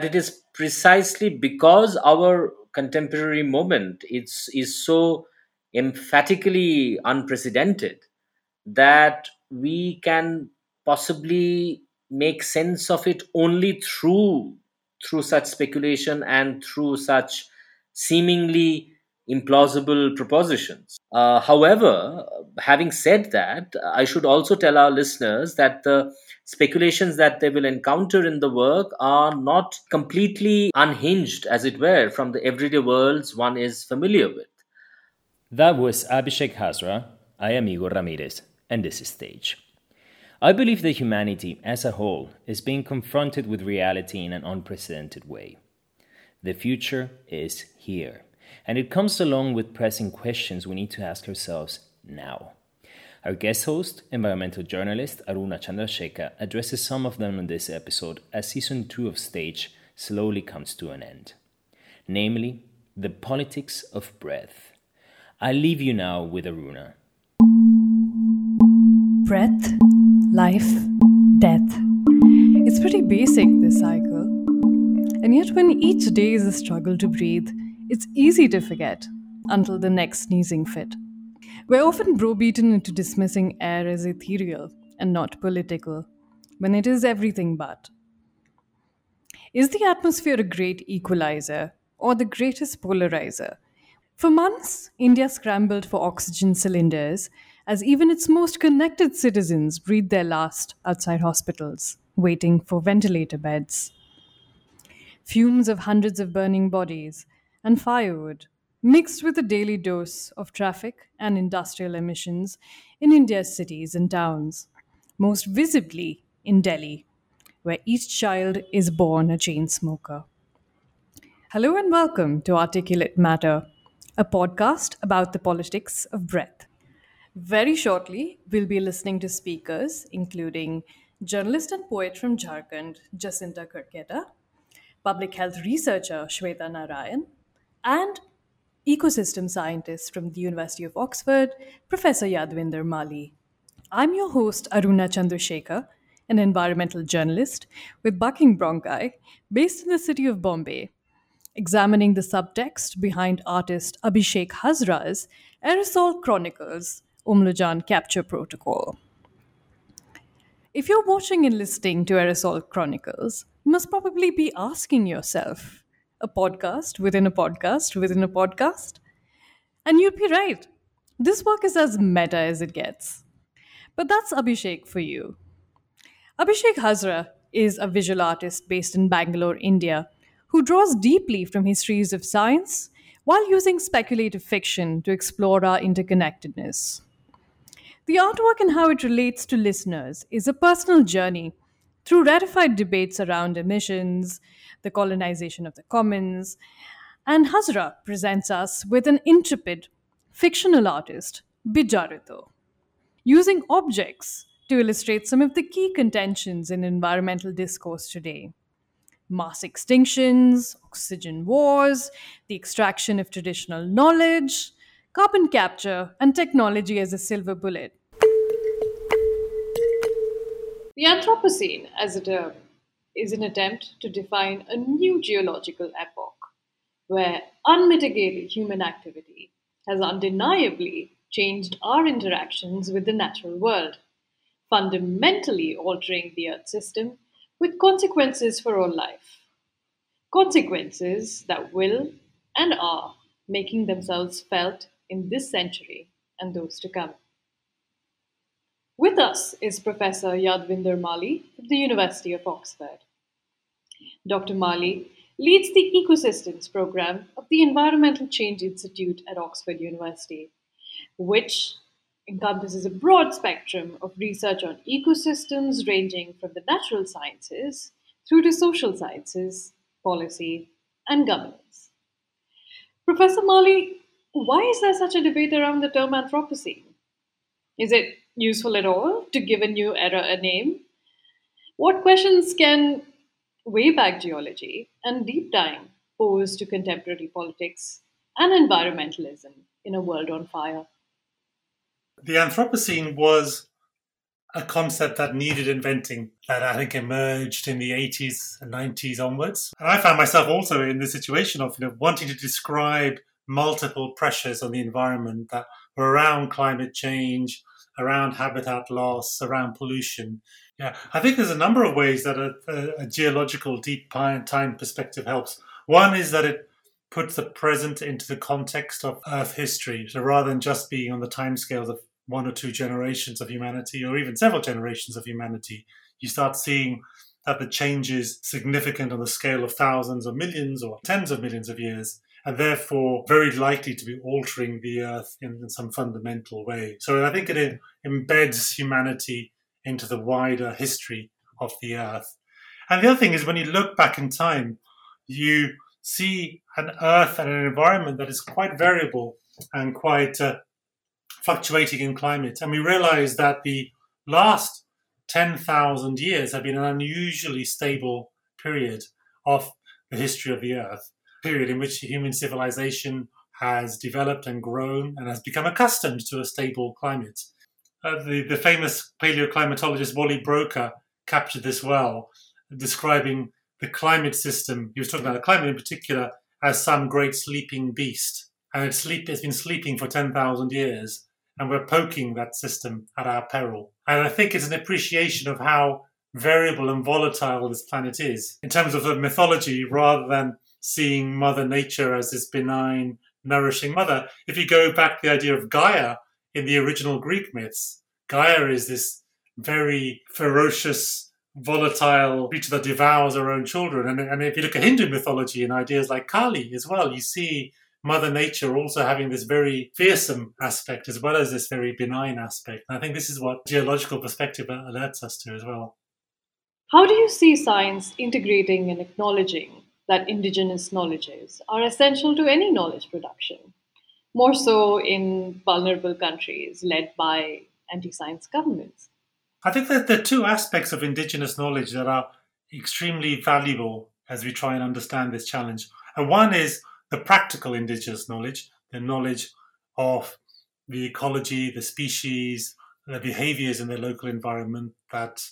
It is precisely because our contemporary moment is, is so emphatically unprecedented that we can possibly make sense of it only through through such speculation and through such seemingly implausible propositions. Uh, however, having said that, I should also tell our listeners that the speculations that they will encounter in the work are not completely unhinged, as it were, from the everyday worlds one is familiar with. That was Abhishek Hazra. I am Igor Ramirez, and this is Stage. I believe that humanity as a whole is being confronted with reality in an unprecedented way. The future is here, and it comes along with pressing questions we need to ask ourselves now. Our guest host, environmental journalist Aruna Chandrasekhar, addresses some of them in this episode as season 2 of Stage slowly comes to an end. Namely, the politics of breath. I leave you now with Aruna. Breath, life, death. It's pretty basic, this cycle. And yet, when each day is a struggle to breathe, it's easy to forget until the next sneezing fit. We're often browbeaten into dismissing air as ethereal and not political, when it is everything but. Is the atmosphere a great equalizer or the greatest polarizer? For months, India scrambled for oxygen cylinders as even its most connected citizens breathed their last outside hospitals, waiting for ventilator beds. Fumes of hundreds of burning bodies and firewood mixed with a daily dose of traffic and industrial emissions in India's cities and towns, most visibly in Delhi, where each child is born a chain smoker. Hello and welcome to Articulate Matter, a podcast about the politics of breath. Very shortly, we'll be listening to speakers including journalist and poet from Jharkhand, Jacinta Kerketta, public health researcher Shweta Narayan, and ecosystem scientist from the University of Oxford, Professor Yadvinder Malhi. I'm your host, Aruna Chandrasekhar, an environmental journalist with bucking bronchi based in the city of Bombay, examining the subtext behind artist Abhishek Hazra's Aerosol Chronicles Umlajan Capture Protocol. If you're watching and listening to Aerosol Chronicles, you must probably be asking yourself, a podcast within a podcast within a podcast. And you'd be right. This work is as meta as it gets. But that's Abhishek for you. Abhishek Hazra is a visual artist based in Bangalore, India, who draws deeply from histories of science while using speculative fiction to explore our interconnectedness. The artwork and how it relates to listeners is a personal journey through ratified debates around emissions, the colonization of the commons, and Hazra presents us with an intrepid fictional artist, Bijarito, using objects to illustrate some of the key contentions in environmental discourse today mass extinctions, oxygen wars, the extraction of traditional knowledge, carbon capture, and technology as a silver bullet. The Anthropocene as a term uh, is an attempt to define a new geological epoch where unmitigated human activity has undeniably changed our interactions with the natural world, fundamentally altering the Earth system with consequences for all life. Consequences that will and are making themselves felt in this century and those to come. With us is Professor Yadvinder Malhi from the University of Oxford. Dr. Malhi leads the Ecosystems program of the Environmental Change Institute at Oxford University, which encompasses a broad spectrum of research on ecosystems ranging from the natural sciences through to social sciences, policy, and governance. Professor Malhi, why is there such a debate around the term Anthropocene? Is it useful at all to give a new era a name? What questions can wayback geology and deep time pose to contemporary politics and environmentalism in a world on fire? The Anthropocene was a concept that needed inventing that I think emerged in the 80s and 90s onwards. And I found myself also in the situation of you know, wanting to describe multiple pressures on the environment that were around climate change, around habitat loss, around pollution. Yeah, I think there's a number of ways that a, a, a geological deep time perspective helps. One is that it puts the present into the context of Earth history. So rather than just being on the timescales of one or two generations of humanity, or even several generations of humanity, you start seeing that the change is significant on the scale of thousands or millions or tens of millions of years and therefore very likely to be altering the earth in, in some fundamental way. So I think it embeds humanity into the wider history of the earth. And the other thing is when you look back in time, you see an earth and an environment that is quite variable and quite uh, fluctuating in climate. And we realize that the last 10,000 years have been an unusually stable period of the history of the earth period in which human civilization has developed and grown and has become accustomed to a stable climate. Uh, the, the famous paleoclimatologist Wally Broecker captured this well, describing the climate system. He was talking about the climate in particular as some great sleeping beast. And it's, sleep, it's been sleeping for 10,000 years, and we're poking that system at our peril. And I think it's an appreciation of how variable and volatile this planet is in terms of the mythology rather than seeing Mother Nature as this benign, nourishing mother. If you go back the idea of Gaia in the original Greek myths, Gaia is this very ferocious, volatile creature that devours her own children. And, and if you look at Hindu mythology and ideas like Kali as well, you see Mother Nature also having this very fearsome aspect as well as this very benign aspect. And I think this is what geological perspective alerts us to as well. How do you see science integrating and acknowledging that indigenous knowledges are essential to any knowledge production, more so in vulnerable countries led by anti science governments. I think that there are two aspects of indigenous knowledge that are extremely valuable as we try and understand this challenge. And one is the practical indigenous knowledge, the knowledge of the ecology, the species, the behaviors in their local environment that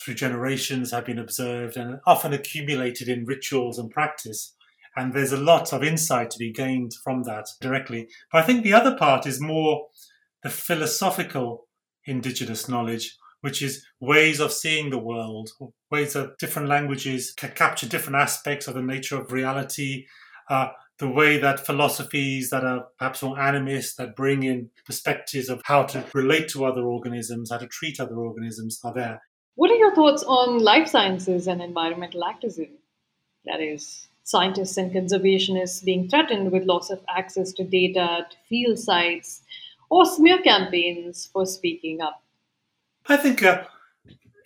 through generations have been observed and often accumulated in rituals and practice. And there's a lot of insight to be gained from that directly. But I think the other part is more the philosophical indigenous knowledge, which is ways of seeing the world, ways that different languages can capture different aspects of the nature of reality, uh, the way that philosophies that are perhaps more animist, that bring in perspectives of how to relate to other organisms, how to treat other organisms, are there. What are your thoughts on life sciences and environmental activism? That is, scientists and conservationists being threatened with loss of access to data, to field sites, or smear campaigns for speaking up? I think uh,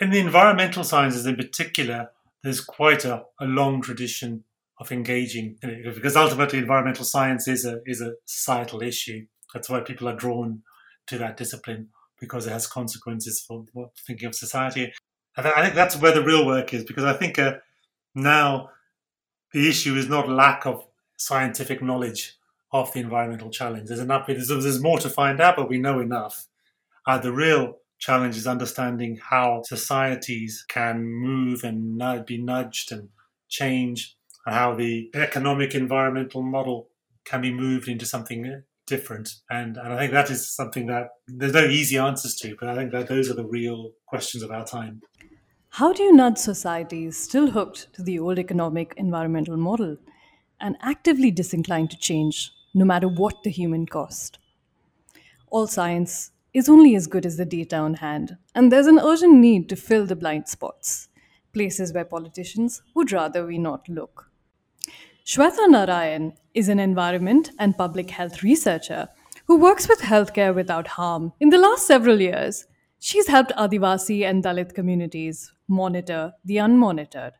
in the environmental sciences in particular, there's quite a, a long tradition of engaging because ultimately environmental science is a is a societal issue. That's why people are drawn to that discipline because it has consequences for thinking of society. I, th- I, think that's where the real work is because I think uh, now the issue is not lack of scientific knowledge of the environmental challenge. There's enough. There's, there's more to find out, but we know enough. Uh, the real challenge is understanding how societies can move and be nudged and change, and how the economic environmental model can be moved into something different. And, and I think that is something that there's no easy answers to, but I think that those are the real questions of our time. How do you nudge societies still hooked to the old economic environmental model and actively disinclined to change, no matter what the human cost? All science is only as good as the data on hand, and there's an urgent need to fill the blind spots, places where politicians would rather we not look. Shweta Narayan is an environment and public health researcher who works with healthcare without harm. In the last several years, she's helped Adivasi and Dalit communities monitor the unmonitored,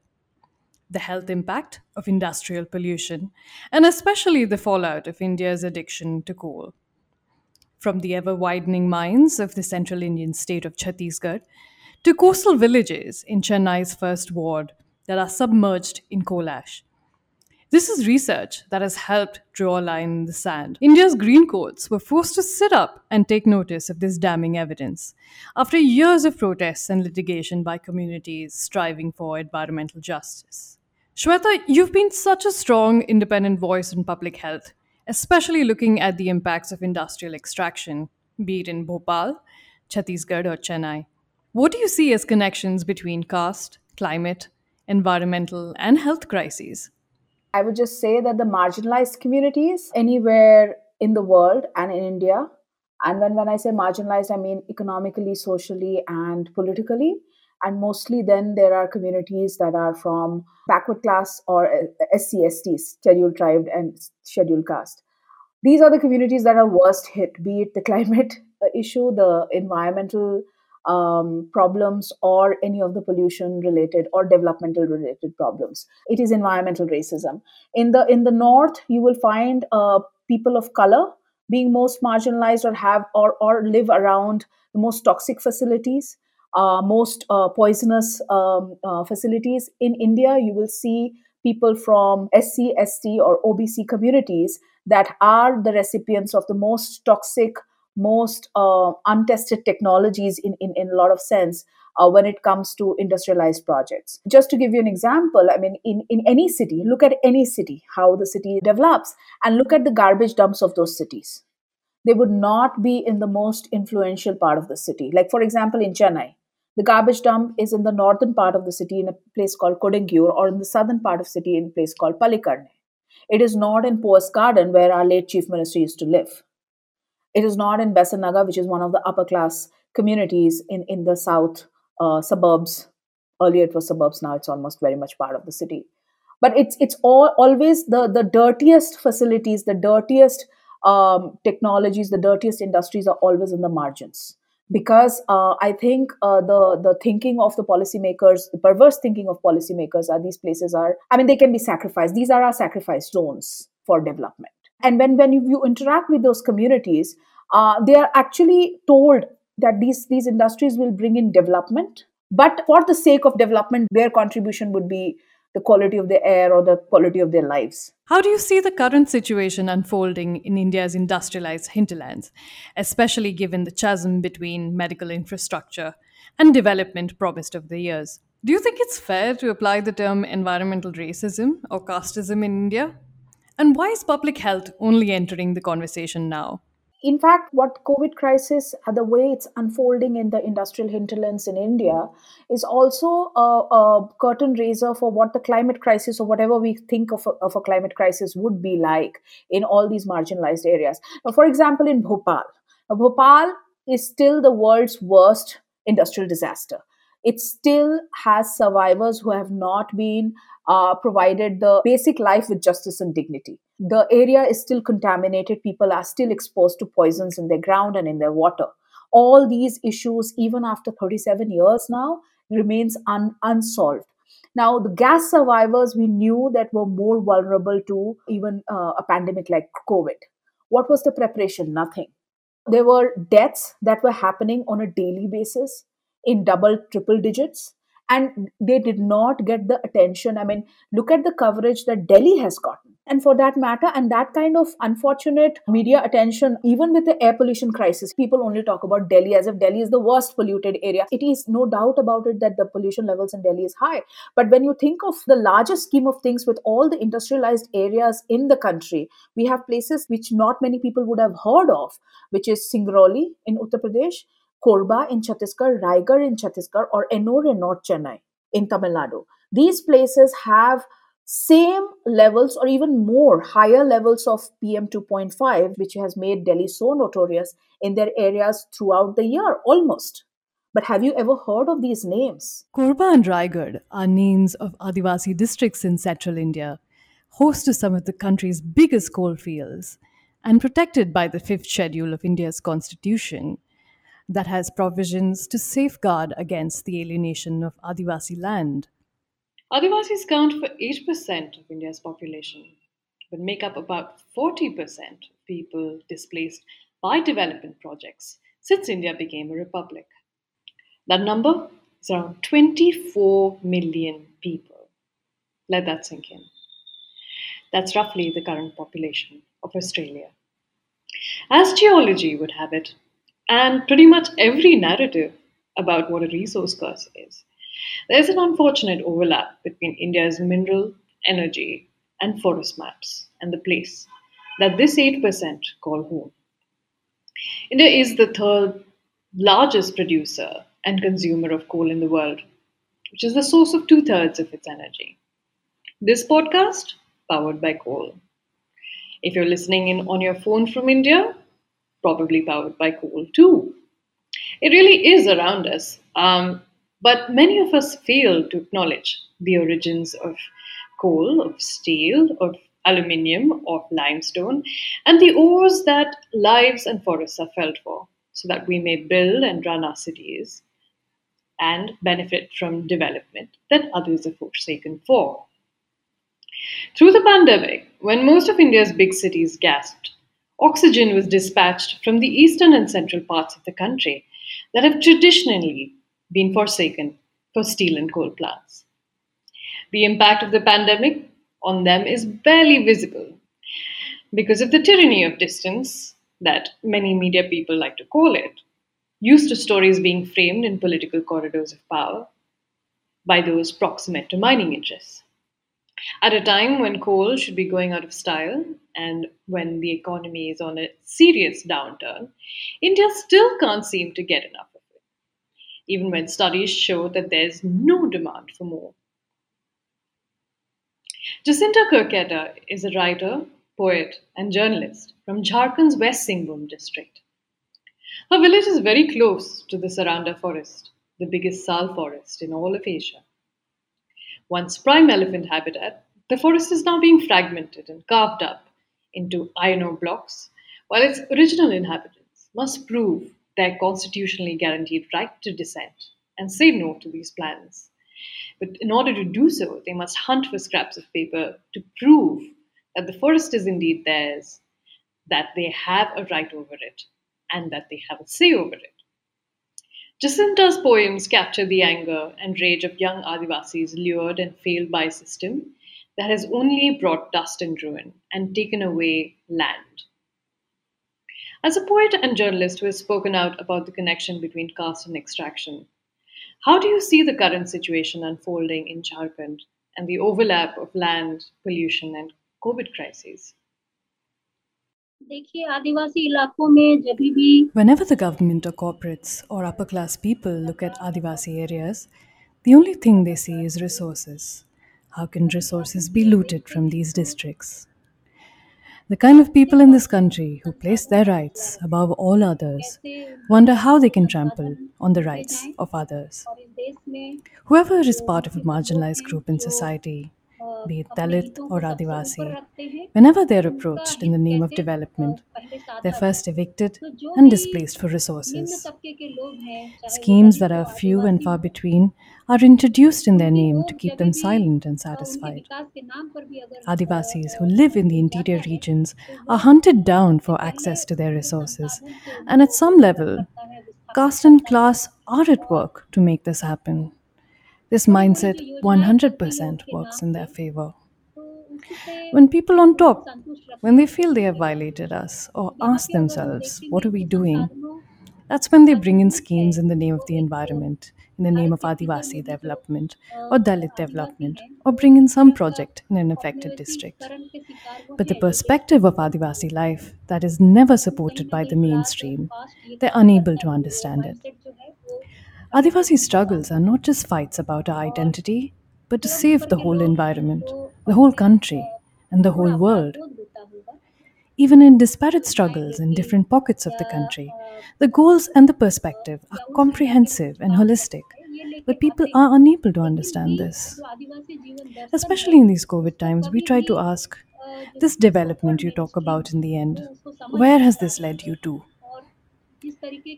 the health impact of industrial pollution, and especially the fallout of India's addiction to coal. From the ever widening mines of the central Indian state of Chhattisgarh to coastal villages in Chennai's first ward that are submerged in coal ash This is research that has helped draw a line in the sand. India's green courts were forced to sit up and take notice of this damning evidence. After years of protests and litigation by communities striving for environmental justice. Shweta, you've been such a strong independent voice in public health, especially looking at the impacts of industrial extraction, be it in Bhopal, Chhattisgarh, or Chennai. What do you see as connections between caste, climate, environmental, and health crises? I would just say that the marginalized communities anywhere in the world and in India, and when, when I say marginalized, I mean economically, socially, and politically. And mostly, then there are communities that are from backward class or uh, SCSTs, scheduled tribe and scheduled caste. These are the communities that are worst hit, be it the climate uh, issue, the environmental um, problems or any of the pollution related or developmental related problems. It is environmental racism. In the in the north you will find uh, people of color being most marginalized or have or, or live around the most toxic facilities uh, most uh, poisonous um, uh, facilities. In india you will see people from sc st or obc communities that are the recipients of the most toxic most uh, untested technologies in, in, in a lot of sense uh, when it comes to industrialized projects. Just to give you an example, I mean, in, in any city, look at any city, how the city develops, and look at the garbage dumps of those cities. They would not be in the most influential part of the city. Like, for example, in Chennai, the garbage dump is in the northern part of the city in a place called Kodungaiyur, or in the southern part of the city in a place called Pallikaranai. It is not in Poes Garden where our late chief minister used to live. It is not in Besant Nagar, which is one of the upper class communities in, in the south uh, suburbs. Earlier it was suburbs, now it's almost very much part of the city. But it's it's all always the, the dirtiest facilities, the dirtiest um, technologies, the dirtiest industries are always in the margins. Because uh, I think uh, the the thinking of the policymakers, the perverse thinking of policymakers, are these places are. I mean, they can be sacrificed. These are our sacrifice zones for development and when when you interact with those communities uh, they are actually told that these these industries will bring in development but for the sake of development their contribution would be the quality of the air or the quality of their lives. How do you see the current situation unfolding in India's industrialized hinterlands, especially given the chasm between medical infrastructure and development promised over the years? Do you think it's fair to apply the term environmental racism or casteism in India? And why is public health only entering the conversation now? In fact, what COVID crisis, uh, the way it's unfolding in the industrial hinterlands in India, is also a, a curtain raiser for what the climate crisis or whatever we think of a, of a climate crisis would be like in all these marginalized areas. Now, for example, in Bhopal, now, Bhopal is still the world's worst industrial disaster. It still has survivors who have not been uh, provided the basic life with justice and dignity. The area is still contaminated. People are still exposed to poisons in their ground and in their water. All these issues, even after 37 years now, remains un- unsolved. Now, the gas survivors we knew that were more vulnerable to even uh, a pandemic like COVID. What was the preparation? Nothing. There were deaths that were happening on a daily basis in double, triple digits and they did not get the attention. I mean look at the coverage that delhi has gotten. And for that matter and that kind of unfortunate media attention even with the air pollution crisis people only talk about delhi as if delhi is the worst polluted area. It is no doubt about it that the pollution levels in delhi is high. But when you think of the larger scheme of things with all the industrialized areas in the country we have places which not many people would have heard of which is singrauli in uttar pradesh Korba in Chhattisgarh, Raigarh in Chhattisgarh, or Ennore in North Chennai in Tamil Nadu. These places have same levels or even more higher levels of PM 2.5, which has made Delhi so notorious in their areas throughout the year, almost. But have you ever heard of these names? Korba and Raigarh are names of Adivasi districts in central India, host to some of the country's biggest coal fields, and protected by the fifth schedule of India's constitution that has provisions to safeguard against the alienation of Adivasi land. Adivasis count for 8% of India's population, but make up about 40% of people displaced by development projects since India became a republic. That number is around 24 million people. Let that sink in. That's roughly the current population of Australia. As geology would have it, and pretty much every narrative about what a resource curse is, there's an unfortunate overlap between India's mineral, energy, and forest maps and the place that this 8% call home. India is the third largest producer and consumer of coal in the world, which is the source of two thirds of its energy. This podcast, powered by coal. If you're listening in on your phone from India, probably powered by coal too. It really is around us, um, but many of us fail to acknowledge the origins of coal, of steel, of aluminium, of limestone, and the ores that lives and forests are felt for, so that we may build and run our cities and benefit from development that others are forsaken for. Through the pandemic, when most of India's big cities gasped, oxygen was dispatched from the eastern and central parts of the country that have traditionally been forsaken for steel and coal plants. The impact of the pandemic on them is barely visible because of the tyranny of distance that many media people like to call it, used to stories being framed in political corridors of power by those proximate to mining interests. At a time when coal should be going out of style and when the economy is on a serious downturn, India still can't seem to get enough of it, even when studies show that there's no demand for more. Jacinta Kerketta is a writer, poet, and journalist from Jharkhand's West Singhbhum district. Her village is very close to the Saranda forest, the biggest sal forest in all of Asia. Once prime elephant habitat, the forest is now being fragmented and carved up into iron ore blocks, while its original inhabitants must prove their constitutionally guaranteed right to dissent and say no to these plans. But in order to do so, they must hunt for scraps of paper to prove that the forest is indeed theirs, that they have a right over it, and that they have a say over it. Jacinta's poems capture the anger and rage of young Adivasis lured and failed by a system that has only brought dust and ruin and taken away land. As a poet and journalist who has spoken out about the connection between caste and extraction, how do you see the current situation unfolding in Jharkhand and the overlap of land, pollution, and COVID crises? Whenever the government or corporates or upper class people look at Adivasi areas, the only thing they see is resources. How can resources be looted from these districts? The kind of people in this country who place their rights above all others wonder how they can trample on the rights of others. Whoever is part of a marginalized group in society, be it Dalit or Adivasi, whenever they're approached in the name of development, they're first evicted and displaced for resources. Schemes that are few and far between are introduced in their name to keep them silent and satisfied. Adivasis who live in the interior regions are hunted down for access to their resources, and at some level, caste and class are at work to make this happen. This mindset 100% works in their favor. When people on top, when they feel they have violated us or ask themselves, what are we doing? That's when they bring in schemes in the name of the environment, in the name of Adivasi development or Dalit development, or bring in some project in an affected district. But the perspective of Adivasi life that is never supported by the mainstream, they're unable to understand it. Adivasi struggles are not just fights about our identity, but to save the whole environment, the whole country, and the whole world. Even in disparate struggles in different pockets of the country, the goals and the perspective are comprehensive and holistic, but people are unable to understand this. Especially in these COVID times, we try to ask this development you talk about in the end, where has this led you to?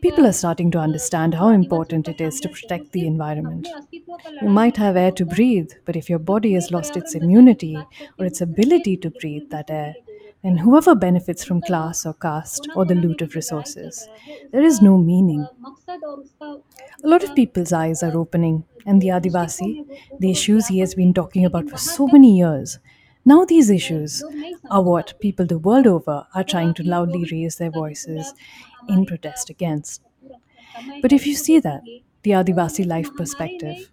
People are starting to understand how important it is to protect the environment. You might have air to breathe, but if your body has lost its immunity or its ability to breathe that air, then whoever benefits from class or caste or the loot of resources, there is no meaning. A lot of people's eyes are opening, and the Adivasi, the issues he has been talking about for so many years, Now, these issues are what people the world over are trying to loudly raise their voices in protest against. But if you see that, the Adivasi life perspective,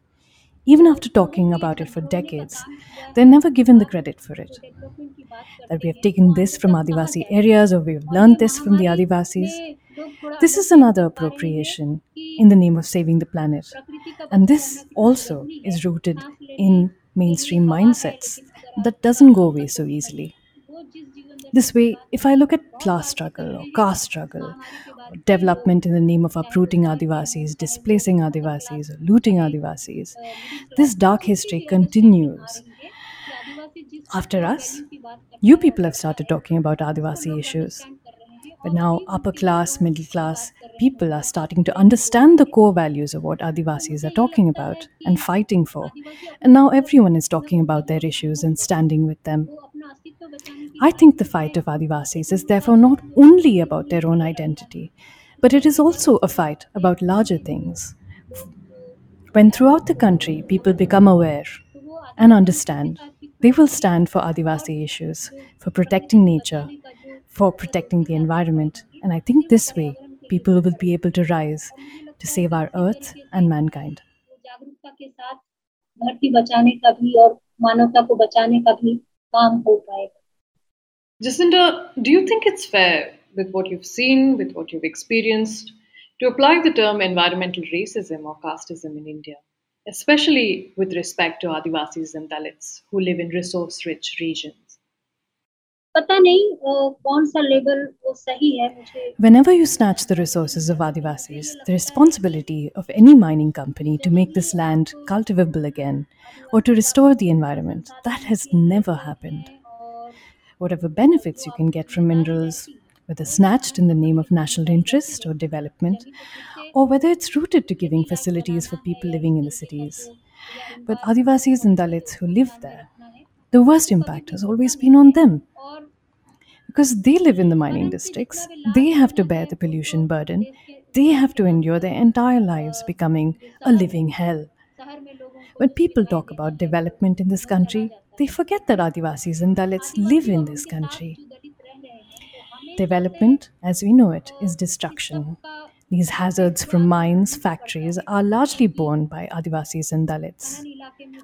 even after talking about it for decades, they're never given the credit for it. That we have taken this from Adivasi areas or we have learned this from the Adivasis. This is another appropriation in the name of saving the planet. And this also is rooted in mainstream mindsets that doesn't go away so easily. This way, if I look at class struggle or caste struggle, or development in the name of uprooting Adivasis, displacing Adivasis, or looting Adivasis, this dark history continues. After us, you people have started talking about Adivasi issues. But now, upper class, middle class people are starting to understand the core values of what Adivasis are talking about and fighting for. And now everyone is talking about their issues and standing with them. I think the fight of Adivasis is therefore not only about their own identity, but it is also a fight about larger things. When throughout the country people become aware and understand, they will stand for Adivasi issues, for protecting nature, for protecting the environment. And I think this way, people will be able to rise to save our earth and mankind. जागरूकता के साथ धरती बचाने का भी और मानवता को बचाने का भी Jacinta, do you think it's fair, with what you've seen, with what you've experienced, to apply the term environmental racism or casteism in India, especially with respect to Adivasis and Dalits who live in resource rich regions? पता नहीं अ, कौन सा label वो सही है मुझे Whenever you snatch the resources of Adivasis, the responsibility of any mining company to make this land cultivable again or to restore the environment, that has never happened. Whatever benefits you can get from minerals, whether snatched in the name of national interest or development, or whether it's rooted to giving facilities for people living in the cities. But Adivasis and Dalits who live there, the worst impact has always been on them. Because they live in the mining districts, they have to bear the pollution burden, they have to endure their entire lives becoming a living hell. When people talk about development in this country, they forget that Adivasis and Dalits live in this country. Development, as we know it, is destruction. These hazards from mines, factories are largely borne by Adivasis and Dalits.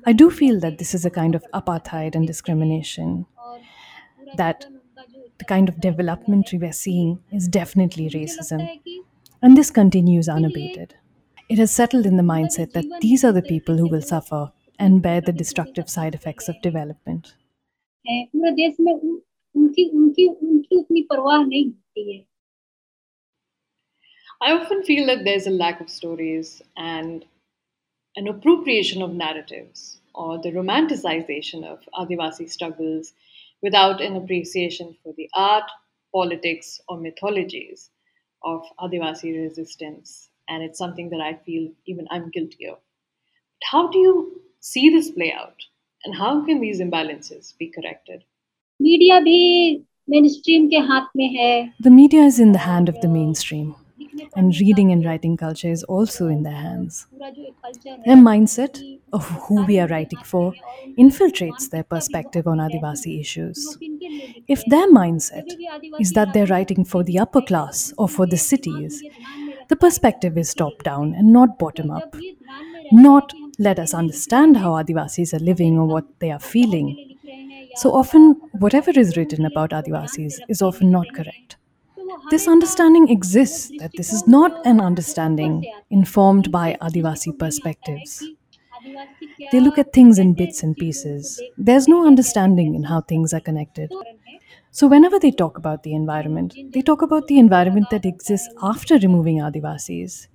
I do feel that this is a kind of apartheid and discrimination, that the kind of development we are seeing is definitely racism. And this continues unabated. It has settled in the mindset that these are the people who will suffer and bear the destructive side effects of development. है पूरे देश में उन, उनकी उनकी उनकी उतनी परवाह नहीं होती है I often feel that there's a lack of stories and an appropriation of narratives or the romanticization of Adivasi struggles without an appreciation for the art, politics, or mythologies of Adivasi resistance. And it's something that I feel even I'm guilty of. How do you see this play out? And how can these imbalances be corrected? Media भी main stream के हाथ में है The media is in the hand of the mainstream, and reading and writing culture is also in their hands. Their mindset of who we are writing for infiltrates their perspective on Adivasi issues. If their mindset is that they're writing for the upper class or for the cities, the perspective is top down and not bottom up. Not let us understand how Adivasis are living or what they are feeling. So often, whatever is written about Adivasis is often not correct. This understanding exists that this is not an understanding informed by Adivasi perspectives. They look at things in bits and pieces. There's no understanding in how things are connected. So, whenever they talk about the environment, they talk about the environment that exists after removing Adivasis.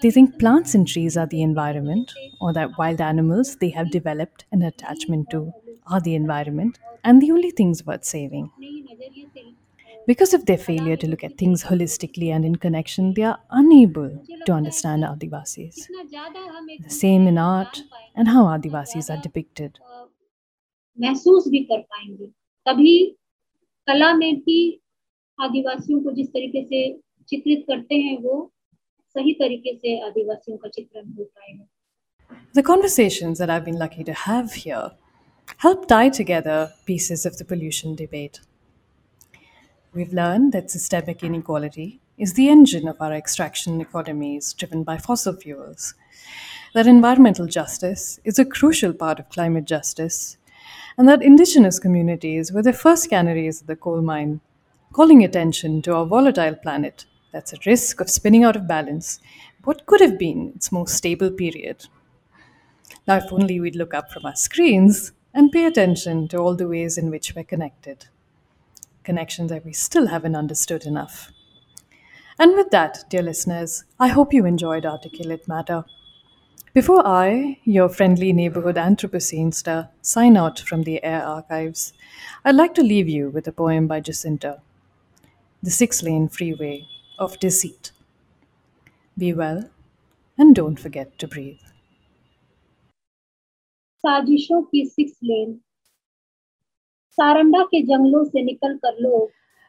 They think plants and trees are the environment, or that wild animals they have developed an attachment to are the environment, and the only things worth saving. Because of their failure to look at things holistically and in connection, they are unable to understand Adivasis. The same in art and how Adivasis are depicted. महसूस भी कर पाएंगे तभी कला में भी आदिवासियों को जिस तरीके से चित्रित करते हैं वो सही तरीके से आदिवासियों का चित्रण हो पाएगा The conversations that I've been lucky to have here help tie together pieces of the pollution debate. We've learned that systemic inequality is the engine of our extraction economies driven by fossil fuels, that environmental justice is a crucial part of climate justice, and that indigenous communities were the first canaries of the coal mine, calling attention to our volatile planet that's at risk of spinning out of balance what could have been its most stable period. Now, if only we'd look up from our screens and pay attention to all the ways in which we're connected Connections that we still haven't understood enough. And with that, dear listeners, I hope you enjoyed Articulate Matter. Before I, your friendly neighborhood Anthropocenester, sign out from the air archives, I'd like to leave you with a poem by Jacinta The Six Lane Freeway of Deceit. Be well and don't forget to breathe. साजिशों की six lane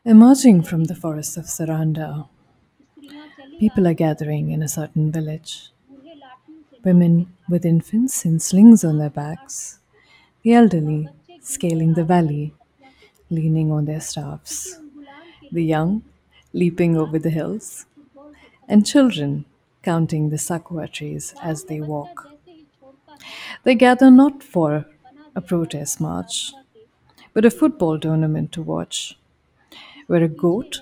Emerging from the forests of Saranda, people are gathering in a certain village. Women with infants in slings on their backs, the elderly scaling the valley, leaning on their staffs, the young leaping over the hills, and children counting the sakhua trees as they walk. They gather not for a protest march, but a football tournament to watch, where a goat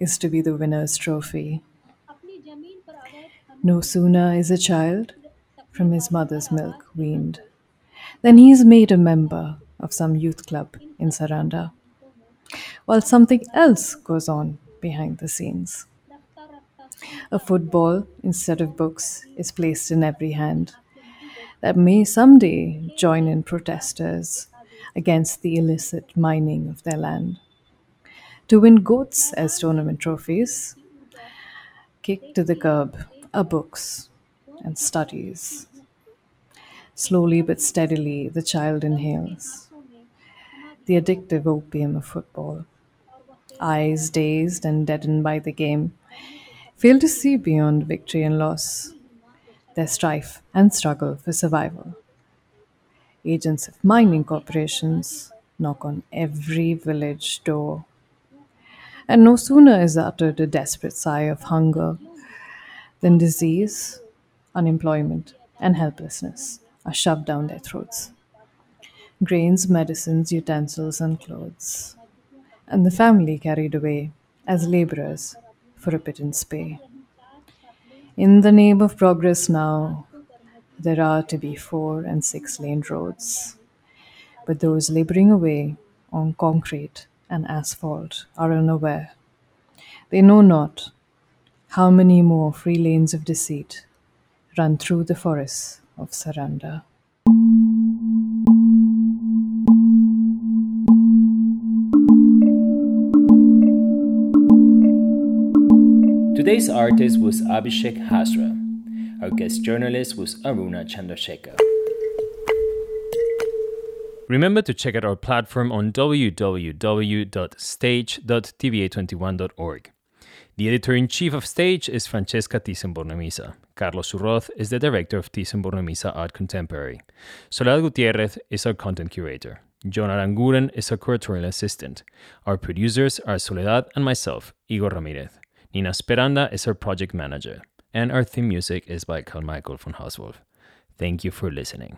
is to be the winner's trophy. No sooner is a child from his mother's milk weaned than he is made a member of some youth club in Saranda, while something else goes on behind the scenes. A football instead of books is placed in every hand that may someday join in protesters against the illicit mining of their land. To win goats as tournament trophies, kicked to the curb are books and studies. Slowly but steadily, the child inhales the addictive opium of football. Eyes dazed and deadened by the game, fail to see beyond victory and loss, their strife and struggle for survival. Agents of mining corporations knock on every village door. And no sooner is uttered a desperate sigh of hunger than disease, unemployment, and helplessness are shoved down their throats. Grains, medicines, utensils, and clothes. And the family carried away as laborers for a pittance pay. In the name of progress now, there are to be four and six lane roads. But those laboring away on concrete and asphalt are unaware. They know not how many more free lanes of deceit run through the forests of Saranda. Today's artist was Abhishek Hazra. Our guest journalist was Aruna Chandrasekhar. Remember to check out our platform on www.stage.tba21.org. The editor in chief of Stage is Francesca Thyssen-Bornemisza. Carlos Urroz is the director of Thyssen-Bornemisza Art Contemporary. Soledad Gutierrez is our content curator. John Aranguren is our curatorial assistant. Our producers are Soledad and myself, Igor Ramirez. Nina Speranda is our project manager, and our theme music is by Carl Michael von Hausswolff. Thank you for listening.